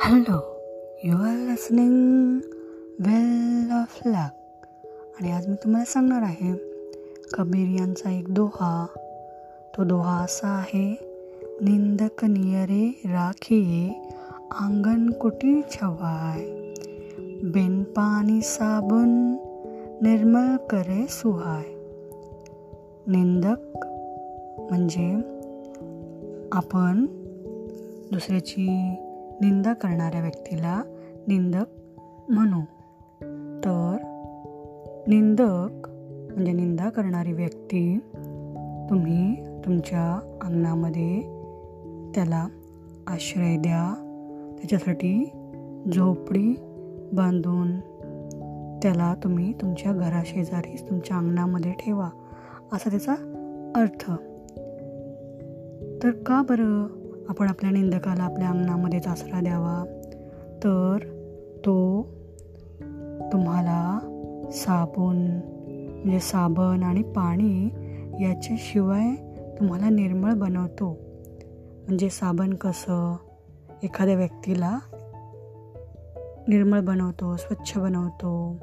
Hello you are listening well of luck आणि आज मी तुम्हाला सांगणार आहे कबीर यांचा एक दोहा. तो दोहा असा आहे निंदक नियरे राखिये आंगण कुटी छवाय. बिन पाणी साबुन निर्मल करे सुहाय. निंदक म्हणजे आपण दुसऱ्याची निंदा करणाऱ्या व्यक्तीला निंदक म्हणू. तर निंदक म्हणजे निंदा करणारी व्यक्ती तुम्ही तुमच्या अंगणामध्ये त्याला आश्रय द्या. त्याच्यासाठी झोपडी बांधून त्याला तुम्ही तुमच्या घराशेजारीच तुमच्या अंगणामध्ये ठेवा. असा त्याचा अर्थ. तर का बरं? आपण आपल्या निंदकाला आपल्या अंगणामध्येच आसरा द्यावा. तर तो तुम्हाला साबण म्हणजे साबण आणि पाणी याच्याशिवाय तुम्हाला निर्मळ बनवतो. म्हणजे साबण कसं? एखाद्या व्यक्तीला निर्मळ बनवतो स्वच्छ बनवतो.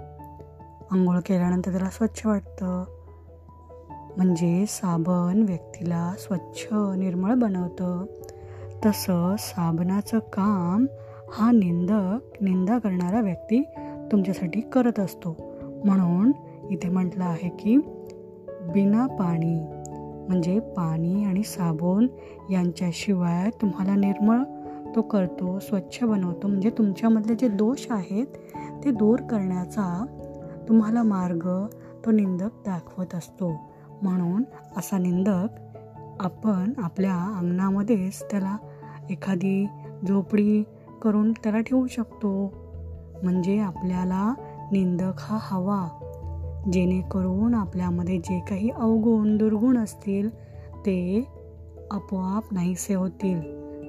आंघोळ केल्यानंतर त्याला स्वच्छ वाटतं. म्हणजे साबण व्यक्तीला स्वच्छ निर्मळ बनवतं. तसं साबणाचं काम हा निंदक निंदा करणारा व्यक्ती तुमच्यासाठी करत असतो. म्हणून इथे म्हटलं आहे की बिना पाणी म्हणजे पाणी आणि साबण यांच्याशिवाय तुम्हाला निर्मळ तो करतो स्वच्छ बनवतो म्हणजे तुमच्यामधले जे दोष आहेत ते दूर करण्याचा तुम्हाला मार्ग तो निंदक दाखवत असतो. म्हणून असा निंदक आपण आपल्या अंगणामध्येच त्याला एखादी झोपडी करून त्याला ठेवू शकतो. म्हणजे आपल्याला निंदक हा हवा. जेणेकरून आपल्यामध्ये जे काही अवगुण दुर्गुण असतील ते आपोआप नाहीसे होतील.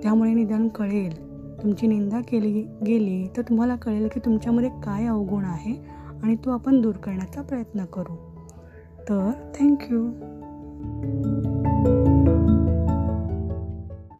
त्यामुळे निदान कळेल. तुमची निंदा केली गेली तर तुम्हाला कळेल की तुमच्यामध्ये काय अवगुण आहे आणि तो आपण दूर करण्याचा प्रयत्न करू. तर थँक्यू.